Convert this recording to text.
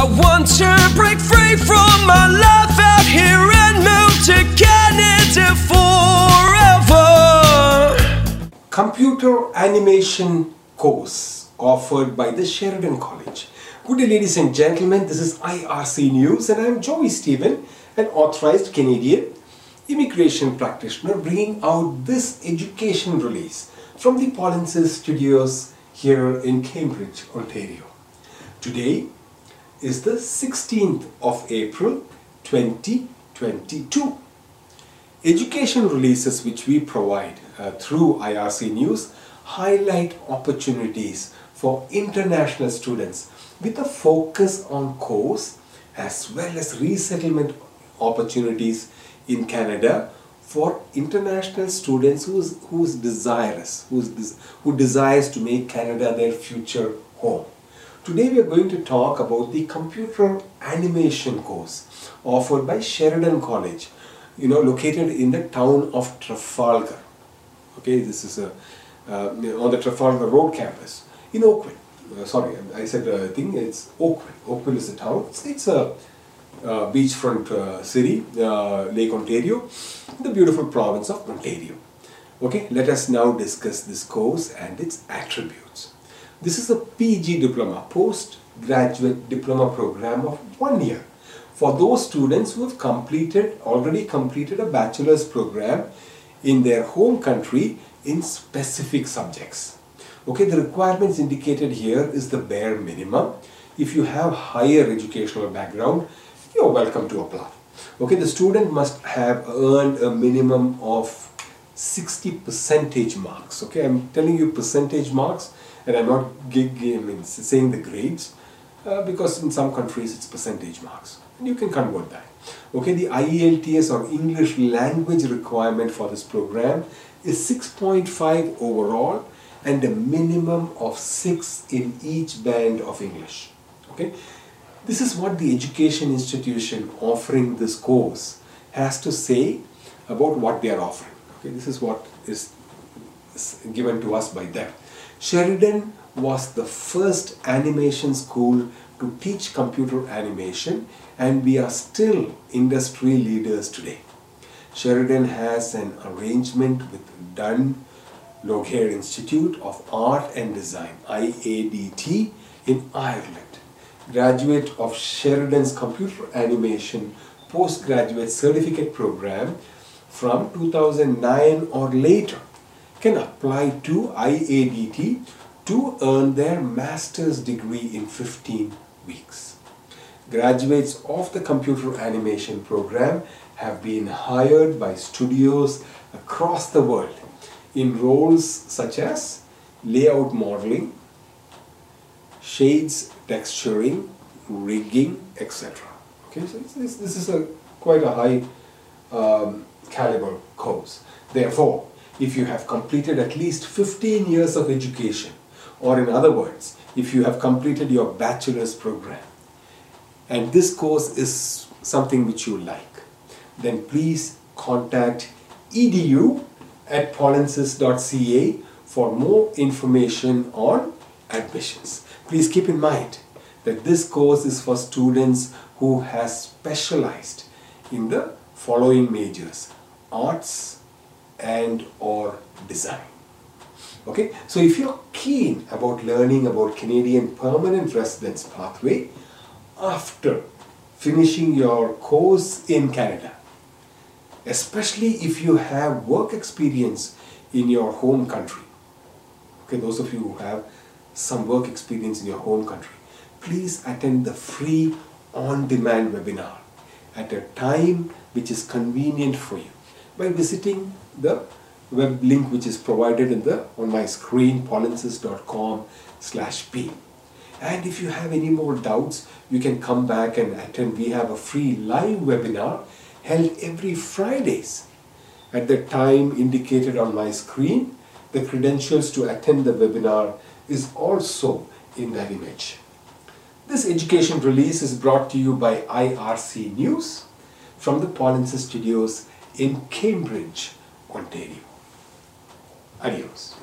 I want to break free from my life out here and move to Canada forever. Computer animation course offered by the Sheridan College. Good day, ladies and gentlemen. This is IRC News, and I'm Joey Stephen, an authorized Canadian immigration practitioner, bringing out this education release from the Paulinsis Studios here in Cambridge, Ontario. Today is the 16th of April 2022. Education releases which we provide uh, through IRC News highlight opportunities for international students with a focus on course as well as resettlement opportunities in Canada for international students who's, who's desirous, who's who desires to make Canada their future home. Today we are going to talk about the computer animation course offered by Sheridan College, you know, located in the town of Trafalgar. Okay, this is a, uh, on the Trafalgar Road campus in Oakville. Uh, sorry, I said uh, thing. It's Oakville. Oakville is a town. It's, it's a uh, beachfront uh, city, uh, Lake Ontario, the beautiful province of Ontario. Okay, let us now discuss this course and its attributes. This is a PG diploma, postgraduate diploma program of one year for those students who have completed, already completed a bachelor's program in their home country in specific subjects. Okay, the requirements indicated here is the bare minimum. If you have higher educational background, you're welcome to apply. Okay, the student must have earned a minimum of 60 percentage marks. Okay, I'm telling you percentage marks and I'm not gi- gi- I mean, saying the grades uh, because in some countries it's percentage marks and you can convert that. Okay, the IELTS or English language requirement for this program is 6.5 overall and a minimum of 6 in each band of English. Okay, this is what the education institution offering this course has to say about what they are offering. Okay, this is what is given to us by them. Sheridan was the first animation school to teach computer animation, and we are still industry leaders today. Sheridan has an arrangement with Dun Laoghaire Institute of Art and Design, IADT, in Ireland. Graduate of Sheridan's Computer Animation Postgraduate Certificate Program from 2009 or later can apply to IADT to earn their master's degree in 15 weeks. Graduates of the computer animation program have been hired by studios across the world in roles such as layout modeling, shades texturing, rigging, etc. Okay, so this, this is a quite a high um, caliber course. Therefore, if you have completed at least 15 years of education, or in other words, if you have completed your bachelor's program, and this course is something which you like, then please contact edu at paulinsis.ca for more information on admissions. Please keep in mind that this course is for students who has specialized in the following majors arts and or design. Okay? So if you're keen about learning about canadian permanent residence pathway after finishing your course in canada especially if you have work experience in your home country okay those of you who have some work experience in your home country please attend the free on demand webinar at a time which is convenient for you by visiting the web link which is provided in the on my screen paulinsis.com slash p. And if you have any more doubts you can come back and attend. We have a free live webinar held every fridays at the time indicated on my screen. The credentials to attend the webinar is also in that image. This education release is brought to you by IRC News from the Paulinsis Studios in Cambridge, Ontario. Adios.